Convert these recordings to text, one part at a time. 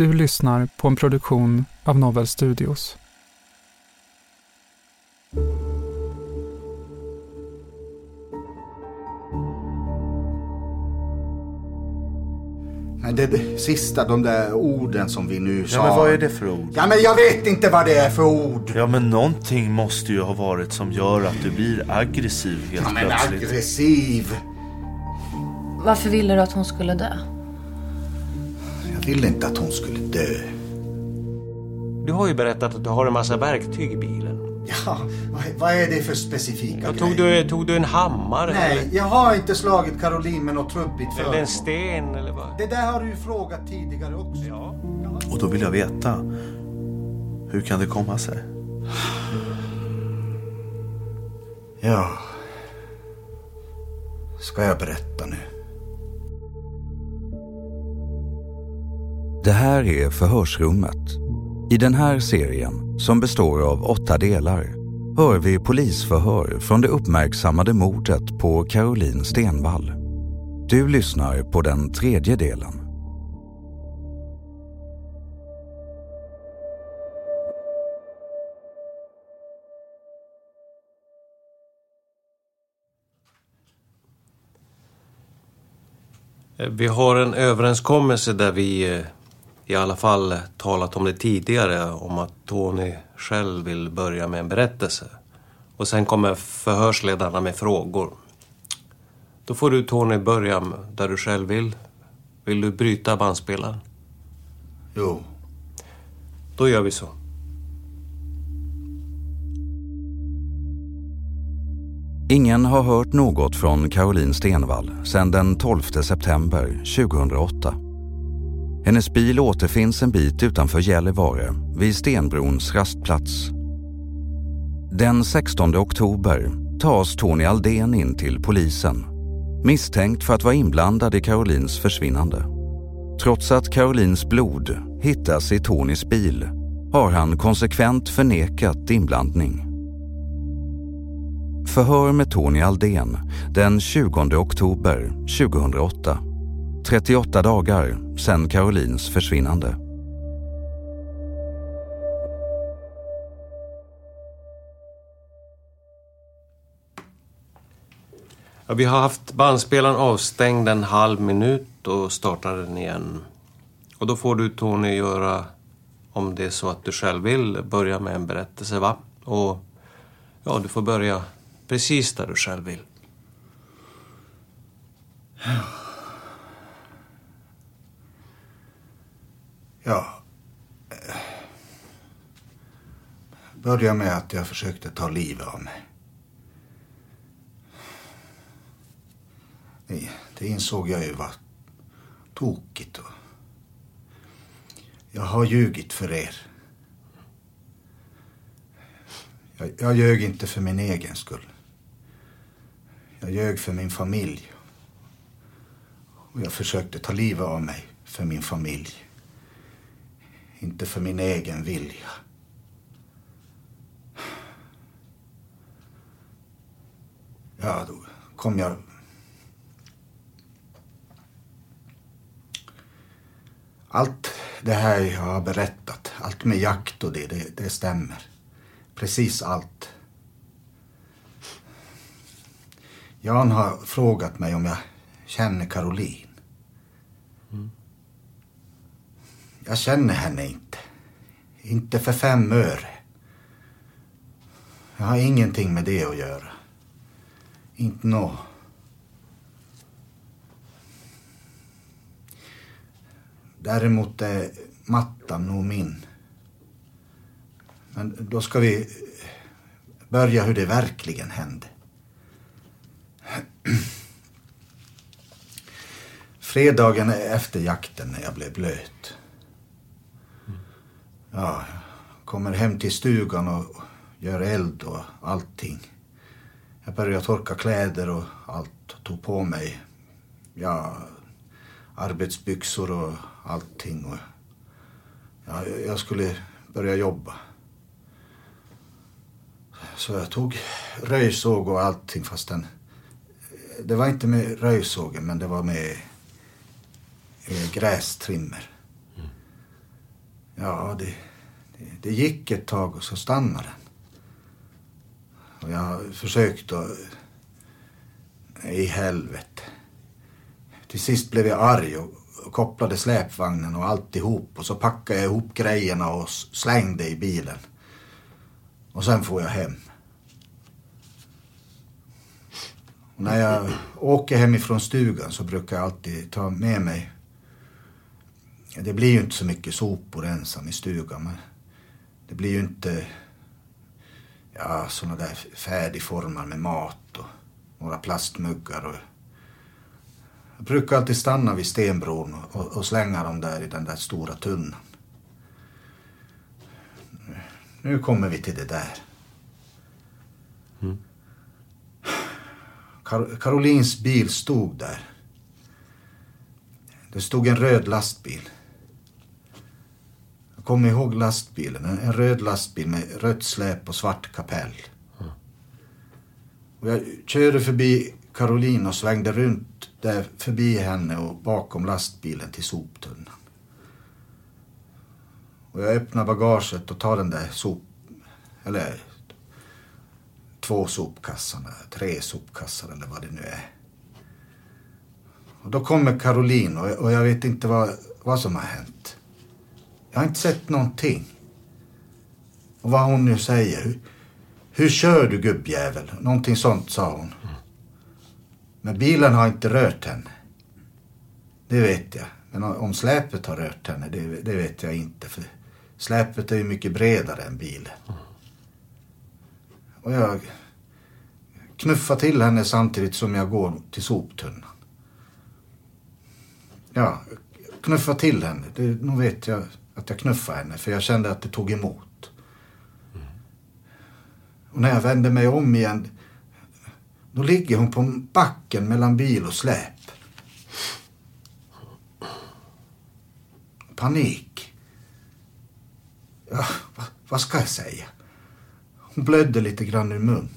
Du lyssnar på en produktion av Novel Studios. Men det, det sista, de där orden som vi nu sa. Ja, men vad är det för ord? Ja, men jag vet inte vad det är för ord. Ja, men någonting måste ju ha varit som gör att du blir aggressiv helt Ja, men plötsligt. aggressiv. Varför ville du att hon skulle dö? Jag ville inte att hon skulle dö. Du har ju berättat att du har en massa verktyg i bilen. Ja, vad, är det för specifika Ja, grejer? tog, du, tog du en hammare? Nej, Eller, jag har inte slagit Caroline med något trubbigt eller en sten eller vad? Det där har du ju frågat tidigare också. Ja. Och då vill jag veta. Hur kan det komma sig? Ja. Ska jag berätta nu? Det här är Förhörsrummet. I den här serien, som består av åtta delar, hör vi polisförhör från det uppmärksammade mordet på Caroline Stenvall. Du lyssnar på den tredje delen. Vi har en överenskommelse där vi eh, i alla fall talat om det tidigare om att Tony själv vill börja med en berättelse. Och sen kommer förhörsledarna med frågor. Då får du Tony börja där du själv vill. Vill du bryta bandspelaren? Jo. Då gör vi så. Ingen har hört något från Caroline Stenvall sedan den 12 september 2008. Hennes bil återfinns en bit utanför Gällivare vid Stenbrons rastplats. Den 16 oktober tas Tony Aldén in till polisen misstänkt för att vara inblandad i Carolines försvinnande. Trots att Carolines blod hittas i Tonys bil har han konsekvent förnekat inblandning. Förhör med Tony Aldén den 20 oktober 2008. 38 dagar sedan Carolines försvinnande. Ja, vi har haft bandspelaren avstängd en halv minut och startar den igen. Och då får du Tony göra, om det är så att du själv vill, börja med en berättelse va? Och ja, du får börja precis där du själv vill. Ja. Börja med att jag försökte ta livet av mig. Det, det insåg jag ju var tokigt. Och jag har ljugit för er. Jag, jag ljög inte för min egen skull. Jag ljög för min familj. Och jag försökte ta livet av mig för min familj. Inte för min egen vilja. Ja, då kom jag... Allt det här jag har berättat, allt med jakt och det, det, det stämmer. Precis allt. Jan har frågat mig om jag känner Caroline. Mm. Jag känner henne inte. Inte för fem öre. Jag har ingenting med det att göra. Inte nå. Däremot är mattan nog min. Men då ska vi börja hur det verkligen hände. Fredagen efter jakten när jag blev blöt. Ja, kommer hem till stugan och gör eld och allting. Jag började torka kläder och allt och tog på mig ja, arbetsbyxor och allting. Och, ja, jag skulle börja jobba. Så jag tog röjsåg och allting fast den... Det var inte med röjsågen men det var med eh, grästrimmer. Ja, det, det, gick ett tag och så stannade den. Och jag försökte och... I helvete. Till sist blev jag arg och, kopplade släpvagnen och alltihop och så packade jag ihop grejerna och slängde i bilen. Och sen får jag hem. Och när jag åker hemifrån stugan så brukar jag alltid ta med mig det blir ju inte så mycket sopor ensam i stugan men det blir ju inte ja, såna där färdigformar med mat och några plastmuggar. Och jag brukar alltid stanna vid stenbron och, och slänga dem där i den där stora tunnan. Nu kommer vi till det där. Kar- Karolins bil stod där. Det stod en röd lastbil. Jag kommer ihåg lastbilen. En, en röd lastbil med rött släp och svart kapell. Och jag körde förbi Caroline och svängde runt där förbi henne och bakom lastbilen till soptunnan. Och jag öppnar bagaget och tar den där sop... Eller två sopkassarna, tre sopkassar eller vad det nu är. Och då kommer Caroline och, och jag vet inte vad, vad som har hänt. Jag har inte sett någonting. Och vad hon nu säger. Hur, hur kör du gubbjävel? Någonting sånt sa hon. Men bilen har inte rört henne. Det vet jag. Men om- släpet har rört henne, det, det vet jag inte. För släpet är ju mycket bredare än bilen. Och jag knuffar till henne samtidigt som jag går till soptunnan. Ja, knuffa till henne. Det, nu vet jag att jag knuffade henne för jag kände att det tog emot. Och när jag vände mig om igen då ligger hon på backen mellan bil och släp. Panik. Ja, vad, vad ska jag säga? Hon blödde lite grann ur munnen.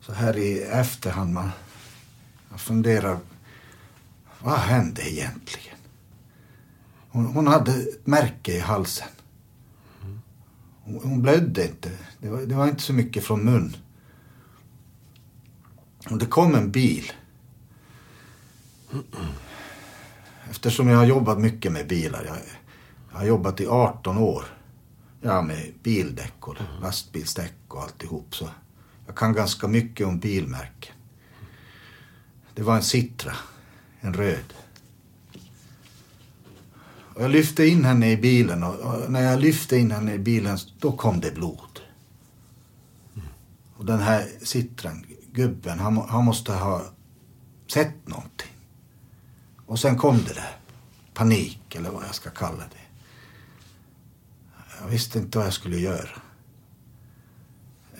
Så här i efterhand man, man funderar, vad hände egentligen? Hon, hon hade ett märke i halsen. Hon, hon blödde inte. Det var, det var inte så mycket från mun. Och det kom en bil. Eftersom jag har jobbat mycket med bilar. Jag, jag har jobbat i 18 år. Ja, med bildäck och lastbilsdäck och alltihop. Så jag kan ganska mycket om bilmärken. Det var en Citra. En röd. Och jag lyfte in henne i bilen och, och när jag lyfte in henne i bilen då kom det blod. Och den här Citran, gubben, han, han måste ha sett någonting. Och sen kom det där. Panik eller vad jag ska kalla det. Jag visste inte vad jag skulle göra.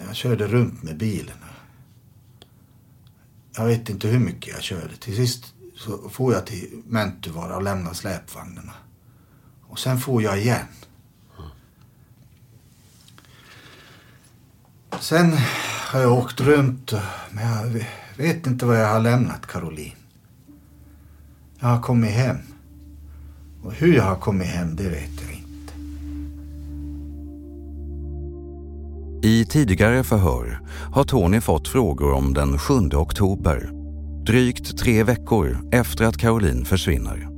Jag körde runt med bilen. Jag vet inte hur mycket jag körde. Till sist så får jag till Mäntuvaara och lämnade släpvagnarna. Och sen får jag igen. Sen har jag åkt runt, men jag vet inte var jag har lämnat Caroline. Jag har kommit hem. Och hur jag har kommit hem, det vet jag I tidigare förhör har Tony fått frågor om den 7 oktober, drygt tre veckor efter att Caroline försvinner.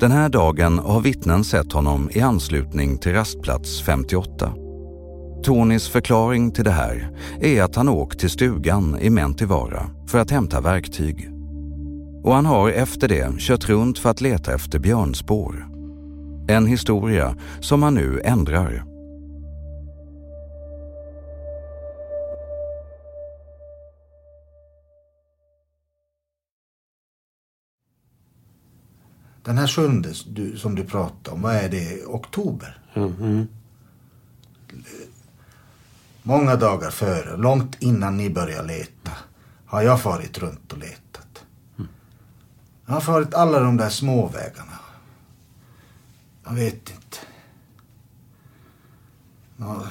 Den här dagen har vittnen sett honom i anslutning till rastplats 58. Tonys förklaring till det här är att han åkt till stugan i Mentivara för att hämta verktyg. Och han har efter det kört runt för att leta efter björnspår. En historia som han nu ändrar. Den här sjunde du, som du pratade om, vad är det? Oktober? Många dagar före, långt innan ni började leta, har jag farit runt och letat. Jag har farit alla de där små vägarna. Jag vet inte. Ja,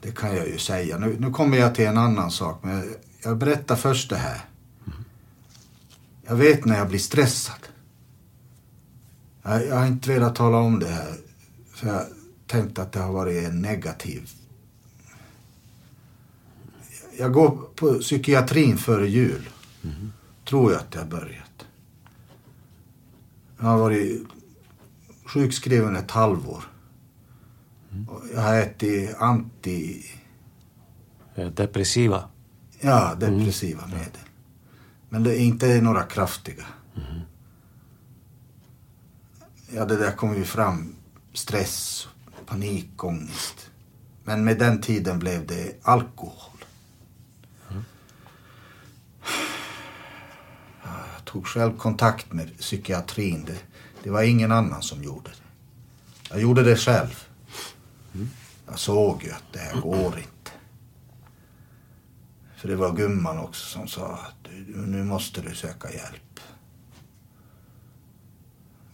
det kan jag ju säga. Nu, nu kommer jag till en annan sak, men jag, jag berättar först det här. Jag vet när jag blir stressad. Jag, jag har inte velat tala om det här. För jag tänkte att det har varit en negativ... Jag går på psykiatrin före jul. Tror jag att jag har börjat. Jag har varit sjukskriven ett halvår. Och Jag har ätit anti... Eh, Depressiva. Ja, depressiva medel. Men det är inte några kraftiga. Ja, det där kom ju fram. Stress, panik, ångest. Men med den tiden blev det alkohol. Mm. Jag tog själv kontakt med psykiatrin. Det, det var ingen annan som gjorde det. Jag gjorde det själv. Jag såg ju att det här går inte. För det var gumman också som sa att nu måste du söka hjälp.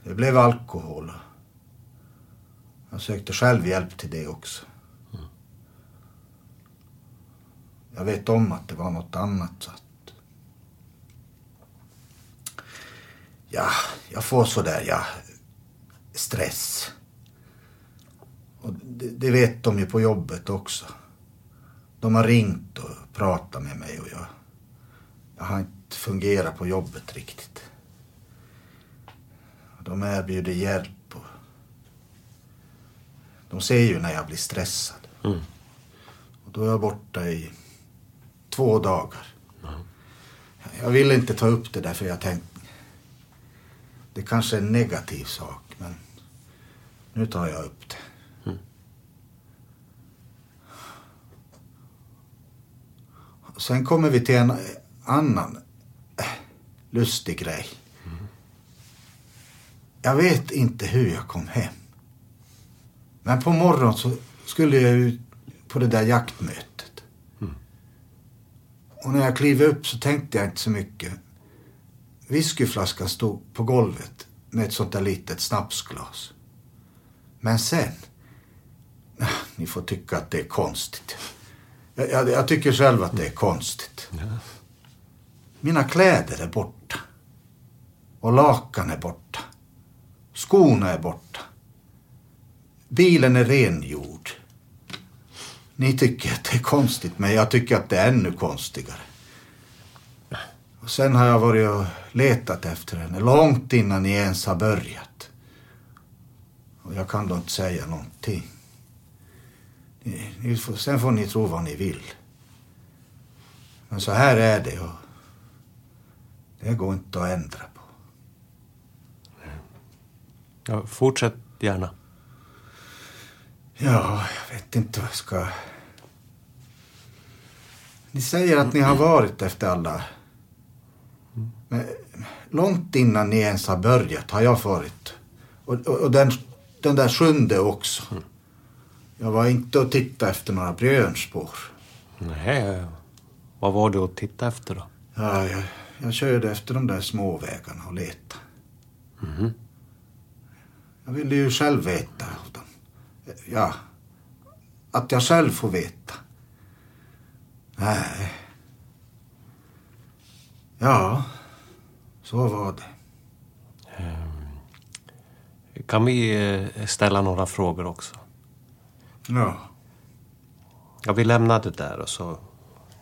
Det blev alkohol. Jag sökte själv hjälp till det också. Jag vet om att det var något annat. Så att... Ja, jag får sådär, ja, stress. Och det, det vet de ju på jobbet också. De har ringt och pratat med mig och jag, jag har inte fungerat på jobbet riktigt. De erbjuder hjälp och de ser ju när jag blir stressad. Och då är jag borta i två dagar. Jag vill inte ta upp det där för jag tänkte det kanske är en negativ sak men nu tar jag upp det. Sen kommer vi till en annan eh, lustig grej. Jag vet inte hur jag kom hem. Men på morgonen så skulle jag ut på det där jaktmötet. Och när jag klev upp så tänkte jag inte så mycket. Whiskyflaskan stod på golvet med ett sånt där litet snapsglas. Men sen... Ah, Ni får tycka att det är konstigt. Jag, jag, jag tycker själv att det är konstigt. Mina kläder är borta. Och lakan är borta. Skorna är borta. Bilen är rengjord. Ni tycker att det är konstigt, men jag tycker att det är ännu konstigare. Och sen har jag varit och letat efter henne långt innan ni ens har börjat. Och jag kan då inte säga någonting. Ni, ni får, sen får ni tro vad ni vill. Men så här är det och det går inte att ändra på. Ja, fortsätt gärna. Ja, jag vet inte vad jag ska... Ni säger att ni har varit efter alla... Men långt innan ni ens har börjat har jag varit. Och, och, och den, den där sjunde också. Jag var inte och tittade efter några björnspår. Nej, vad var det att titta efter då? Ja, jag, jag körde efter de där små vägarna och letade. Jag ville ju själv veta. Ja, att jag själv får veta. Nej. Ja, så var det. Kan vi eh, ställa några frågor också? Ja, Ja, vi lämnar det där och så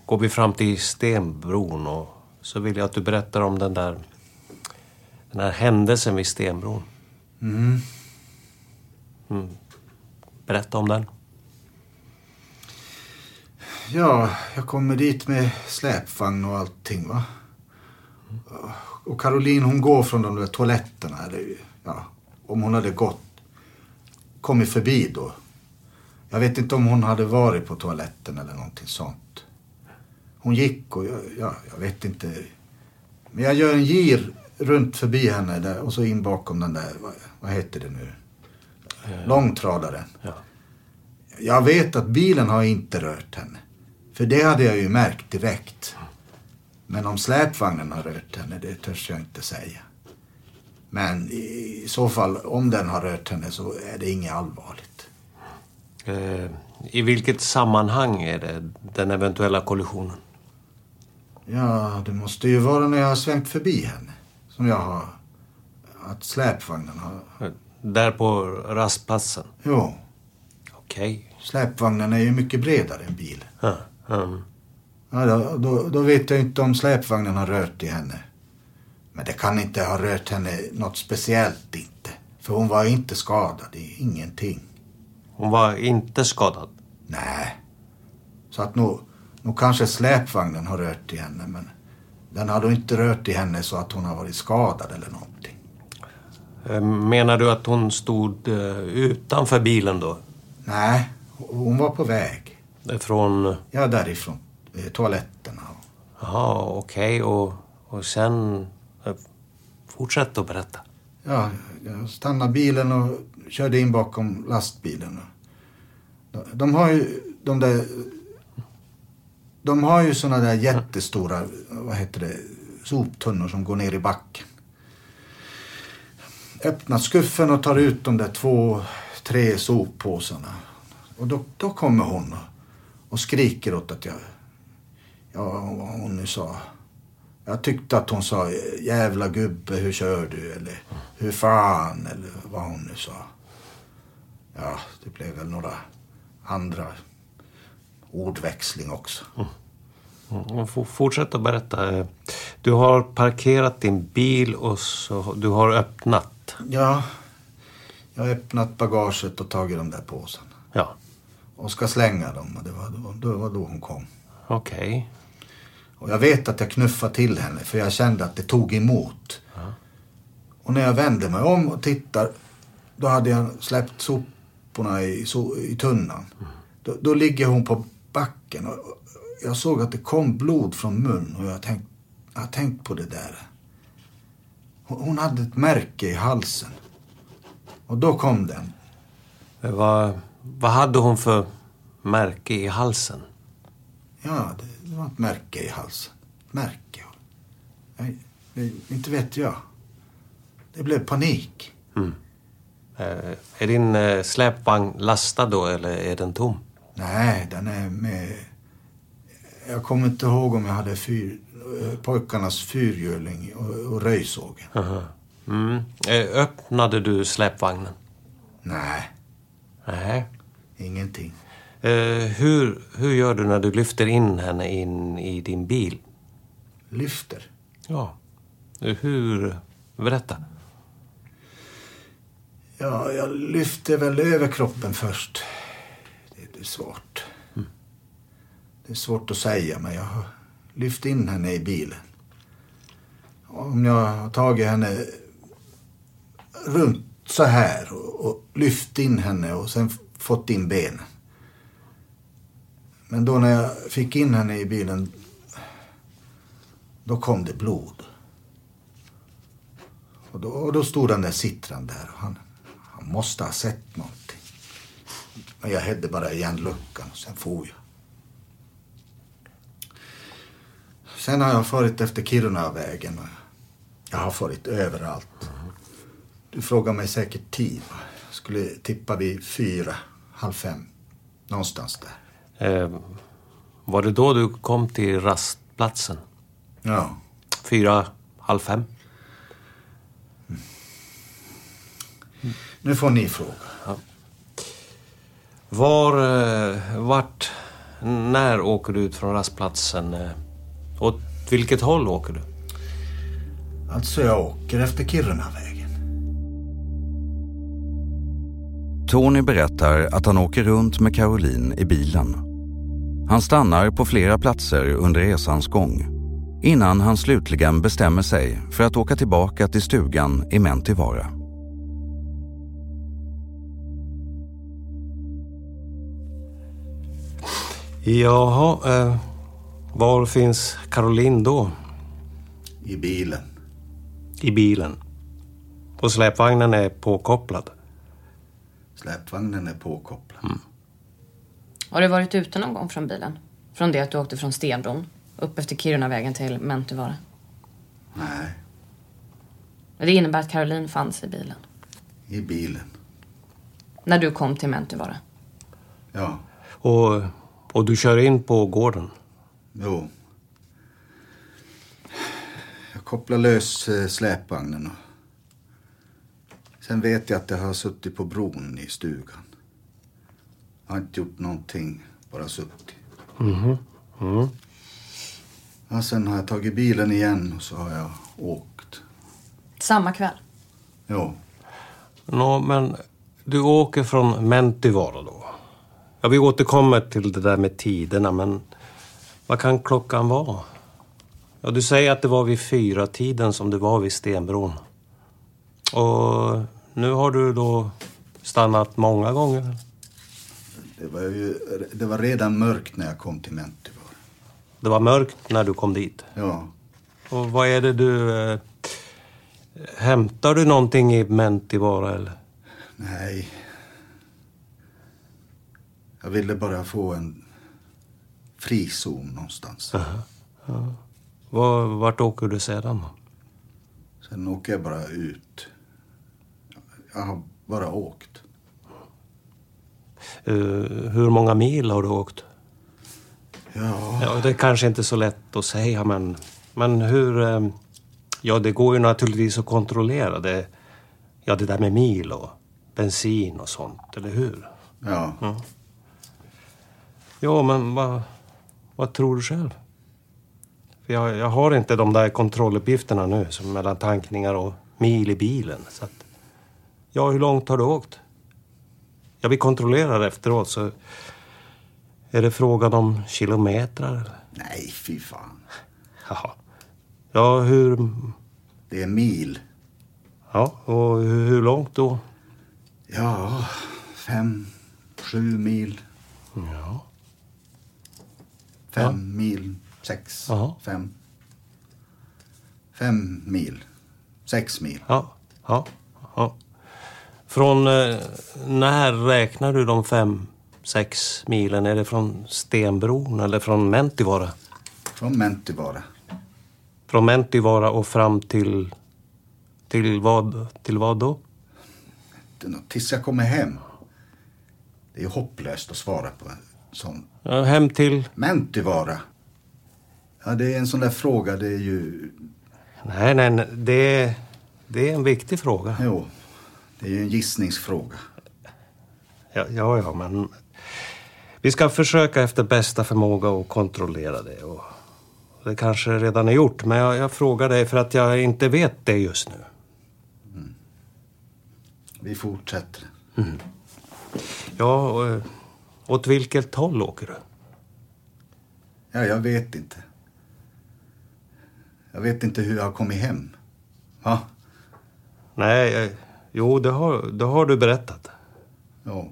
går vi fram till Stenbron och så vill jag att du berättar om den där den här händelsen vid Stenbron. Mm. Berätta om den. ja, jag kommer dit med släpvagn och allting va. Och Caroline hon går från de där toaletterna. Eller, ja, om hon hade gått, kommit förbi då. Jag vet inte om hon hade varit på toaletten eller någonting sånt. Hon gick och jag, ja, jag vet inte. Men jag gör en gir runt förbi henne där och så in bakom den där, vad, heter det nu? Långtradaren. Ja. Jag vet att bilen har inte rört henne. För det hade jag ju märkt direkt. Men om släpvagnen har rört henne, det törs jag inte säga. Men i så fall, om den har rört henne så är det inget allvarligt. Eh, I vilket sammanhang är det den eventuella kollisionen? Ja, det måste ju vara när jag har svängt förbi henne. som jag har. Att släpvagnen har... Där på rastplatsen? Jo. Okej. Släpvagnen är ju mycket bredare än bilen. Ja, mm. Ja, då, då, då vet jag inte om släpvagnen har rört i henne. Men det kan inte ha rört henne något speciellt inte. För hon var inte skadad i ingenting. Hon var inte skadad? Nej. Så att nog, nog kanske släpvagnen har rört i henne men den har då inte rört i henne så att hon har varit skadad eller någonting. Eh, Menar du att hon stod eh, utanför bilen då? Nej, hon var på väg. Från... Ja, därifrån. eh, Toaletterna. Jaha, okej. Och, och sen... Fortsätt att berätta. Ja, jag stannade bilen och körde in bakom lastbilen. De, de har ju de där... De har ju såna där jättestora, vad heter det, soptunnor som går ner i backen. Öppnar skuffen och tar ut de där två, tre soppåsarna. Och då, då kommer hon och, och skriker åt att jag... Ja, vad hon nu sa. Jag tyckte att hon sa jävla gubbe, hur kör du? Eller hur fan? Eller vad hon nu sa. Ja, det blev väl några andra ordväxling också. Mm, mm Fortsätt att berätta. Du har parkerat din bil och så, du har öppnat. Ja, jag har öppnat bagaget och tagit de där påsarna. Ja, Och ska slänga dem. Och det var då, det var då hon kom. okej. Och jag vet att jag knuffade till henne för jag kände att det tog emot. Och när jag vände mig om och tittar då hade jag släppt soporna i, so, i tunnan. Då, då ligger hon på backen och jag såg att det kom blod från mun och jag tänkt, jag tänkt på det där. Hon, hade ett märke i halsen. Och då kom den. Eh, Vad, vad hade hon för märke i halsen? Ja, det, det var ett märke i halsen. Ett märke. Nej, det- inte vet jag. Det blev panik. Eh, Är din eh, släpvagn lastad då eller är den tom? Nej, den är med... Jag kommer inte ihåg om jag hade fyr, pojkarnas fyrhjuling och, och röjsågen. Mm. Eh, Öppnade du släpvagnen? Nej, Nej. ingenting. Eh, hur, hur gör du när du lyfter in henne in i din bil? Lyfter. Ja. Eh, Hur? Berätta. Ja, jag lyfter väl överkroppen först. Det är svårt. Det är svårt att säga, men jag har lyft in henne i bilen. Om jag har tagit henne runt så här och, och lyft in henne och sen fått in benen. Men då när jag fick in henne i bilen, då kom det blod. Och då, och då stod den där sittrande där och han, han måste ha sett någonting. Men jag hade bara igen luckan och sen for jag. Sen har jag farit efter Kirunavägen jag har farit överallt. Du frågar mig säkert tid. Jag skulle tippa vid fyra, halv fem. Någonstans där. Eh, var det då du kom till rastplatsen? Ja. Fyra, halv fem? Nu får ni fråga. Var, eh, vart, när åker du ut från rastplatsen? Åt vilket håll åker du? Alltså jag åker efter Kirunavägen. Tony berättar att han åker runt med Caroline i bilen. Han stannar på flera platser under resans gång innan han slutligen bestämmer sig för att åka tillbaka till stugan i Mentivaara. Jaha, eh, var finns Caroline då? I bilen. I bilen. Och släpvagnen är påkopplad. Släpvagnen är påkopplad. Har du varit ute någon gång från bilen? Från det att du åkte från Stenbron upp efter Kirunavägen till Mäntyvaara? Nej, Det innebär att Caroline fanns i bilen. i bilen. När du kom till Mäntyvaara. Ja, Och, och du kör in på gården. Jo. Jag koppla lös eh, släpvagnen. Och... Sen vet jag att jag har suttit på bron i stugan. Jag har inte gjort någonting, bara suttit. Mhm. Mm. Ja, sen har jag tagit bilen igen och så har jag åkt. Samma kväll. Jo, Nå, men du åker från Mentivaara då? Ja, vi återkommer till det där med tiderna, men vad kan klockan vara? Ja, du säger att det var vid fyra tiden som du var vid Stenbron. Och nu har du då stannat många gånger. det var, ju, det var redan mörkt när jag kom till Mentivar. Det var mörkt när du kom dit. Ja, Och vad är det du... Eh, hämtar du någonting i Mentivaara eller? nej. Jag ville bara få en frizon någonstans. Var, vart åker du sedan? Sen åker jag bara ut. Jag har bara åkt. Eh, hur många mil har du åkt? Ja, Ja, det är kanske inte så lätt att säga, men, men hur... eh, Ja, det går ju naturligtvis att kontrollera det. Ja, det där med mil och bensin och sånt, eller hur? ja. Ja, men vad, vad tror du själv? För jag, jag har inte de där kontrolluppgifterna nu, som mellan tankningar och mil i bilen. Så att, ja, hur långt har du åkt? Ja, vi kontrollerar efteråt, så är det frågan om kilometrar? Eller? Nej, fy fan. Jaha. Ja, hur... Det är mil. Ja, och hur, hur långt då? Ja, fem, sju mil. Ja. Fem Ja. mil, sex, Jaha. fem. Fem mil, sex mil. Ja, ja, ja. Från eh, när räknar du de fem, sex milen? Är det från Stenbron eller från Mentivaara? Från Mentivaara. Från Mentivaara och fram till... Till vad, till vad då? Tills jag kommer hem. Det är hopplöst att svara på en sån. Ja, hem till... Mentivaara. Ja, det är en sån där fråga. Det är ju... Nej, nej, nej det, det är en viktig fråga. Jo, det är ju en gissningsfråga. Ja, ja, ja, men... Vi ska försöka efter bästa förmåga att kontrollera det. Och det kanske redan är gjort, men jag, jag frågar dig för att jag inte vet det just nu. Vi fortsätter. Ja, och, eh, åt vilket håll åker du? Ja, jag vet inte. Jag vet inte hur jag har kommit hem. Va? Nej, eh, jo, det har, det har du berättat. Ja.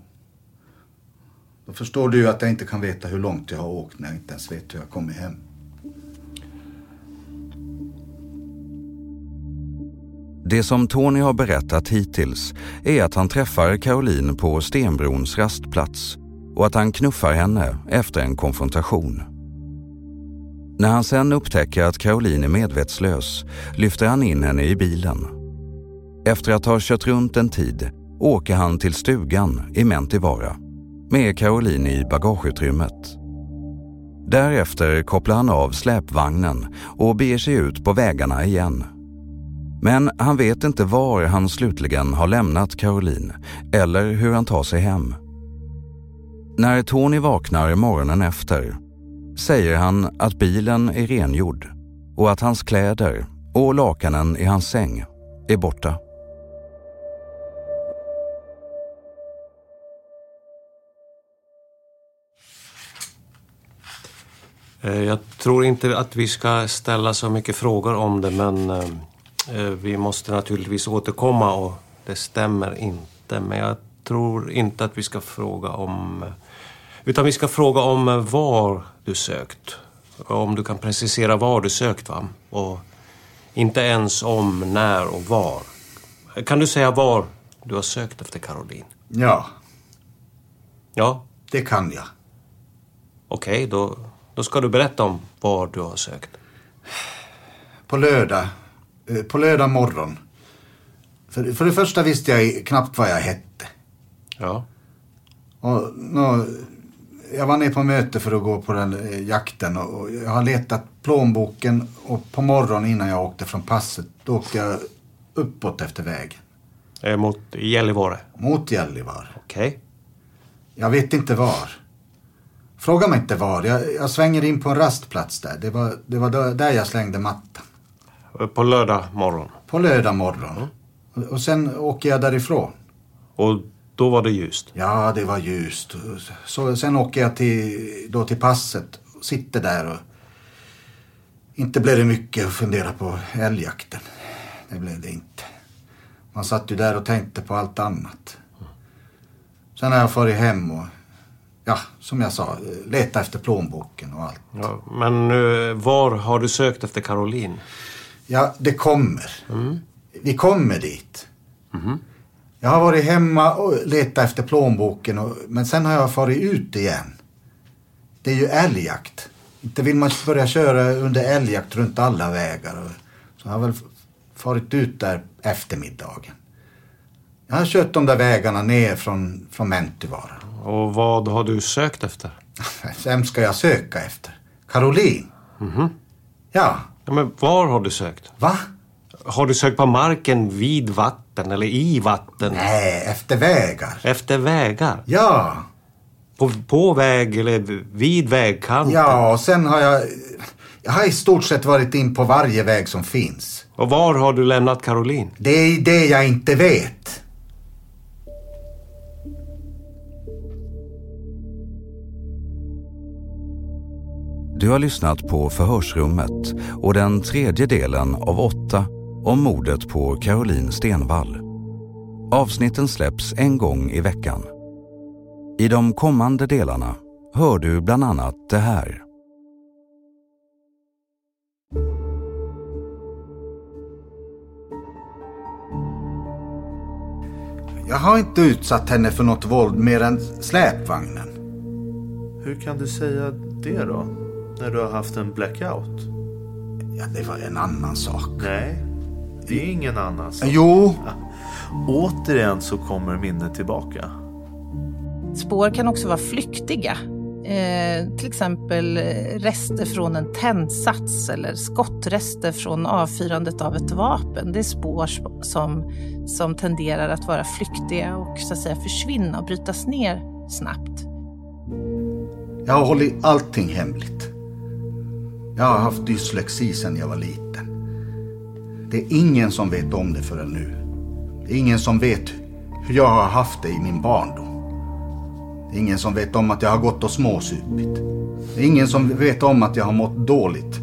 Då förstår du ju att jag inte kan veta hur långt jag har åkt när jag inte ens vet hur jag har kommit hem. Det som Tony har berättat hittills är att han träffar Caroline på Stenbrons rastplats och att han knuffar henne efter en konfrontation. När han sen upptäcker att Caroline är medvetslös lyfter han in henne i bilen. Efter att ha kört runt en tid åker han till stugan i Mentivara med Caroline i bagageutrymmet. Därefter kopplar han av släpvagnen och beger sig ut på vägarna igen. Men han vet inte var han slutligen har lämnat Caroline eller hur han tar sig hem. När Tony vaknar morgonen efter säger han att bilen är rengjord och att hans kläder och lakanen i hans säng är borta. Eh, jag tror inte att vi ska ställa så mycket frågor om det, men eh, eh, vi måste naturligtvis återkomma och det stämmer inte. Men jag tror inte att vi ska fråga om... Utan vi ska fråga om eh, var du sökt. Om du kan precisera var du sökt, va? Och inte ens om när och var. Kan du säga var du har sökt efter Caroline? Ja, Ja, det kan jag. okej, då, då ska du berätta om var du har sökt. På lördag, eh, på lördag morgon. För, för det första visste jag knappt vad jag hette. Ja. Och nå, jag var ner på möte för att gå på den eh, jakten och jag har letat plånboken och på morgonen innan jag åkte från passet då åkte jag uppåt efter vägen. Eh, Mot Gällivare. Mot Gällivare. Okej. Jag vet inte var. Fråga mig inte var. Jag, jag svänger in på en rastplats där. Det var, det var där- jag slängde mattan. Eh, På lördag morgon. På lördag morgon. Och, och sen åker jag därifrån. Och då var det ljust. Ja, det var ljust. Så, sen åker jag till, då till passet och sitter där och inte blev det mycket att fundera på älgjakten. Det blev det inte. Man satt ju där och tänkte på allt annat. Sen har jag farit hem och, ja, som jag sa, leta efter plånboken och allt. Ja, men eh, var har du sökt efter Caroline? Ja, det kommer. Vi kommer dit. Jag har varit hemma och letat efter plånboken, och, men sen har jag farit ut igen. Det är ju älgjakt. Inte vill man börja köra under älgjakt runt alla vägar. Så jag har väl farit ut där eftermiddagen. Jag har kört de där vägarna ner från, från Mäntyvaara. Och vad har du sökt efter? Vem ska jag söka efter? Caroline? Ja, Ja, men var har du sökt? va? Har du sökt på marken vid vatten eller i vatten? Nej, efter vägar. Efter vägar? Ja. På, på väg eller vid vägkanten? Ja, och sen har jag... Jag har i stort sett varit in på varje väg som finns. Och var har du lämnat Caroline? Det är det jag inte vet. Du har lyssnat på Förhörsrummet och den tredje delen av åtta om mordet på Caroline Stenvall. Avsnitten släpps en gång i veckan. I de kommande delarna hör du bland annat det här. Jag har inte utsatt henne för något våld mer än släpvagnen. Hur kan du säga det då? När du har haft en blackout? Ja, det var en annan sak. Nej, det är ingen annan sak. Jo, Återigen så kommer minnet tillbaka. Spår kan också vara flyktiga. Eh, till exempel eh, rester från en tändsats eller skottrester från avfyrandet av ett vapen. Det är spår sp- som, som tenderar att vara flyktiga och så att säga försvinna och brytas ner snabbt. jag har hållit allting hemligt. Jag har haft dyslexi sedan jag var liten. Det är ingen som vet om det förrän nu. Det är ingen som vet hur jag har haft det i min barndom. Det är ingen som vet om att jag har gått och småsupit. Det är ingen som vet om att jag har mått dåligt.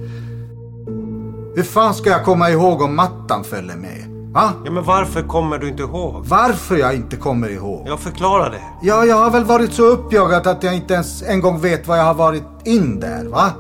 Hur fan ska jag komma ihåg om mattan följde med? Va? Ja, men varför kommer du inte ihåg? Varför jag inte kommer ihåg? Jag förklarar det. Ja, jag har väl varit så uppjagad att jag inte ens en gång vet var jag har varit in där, va?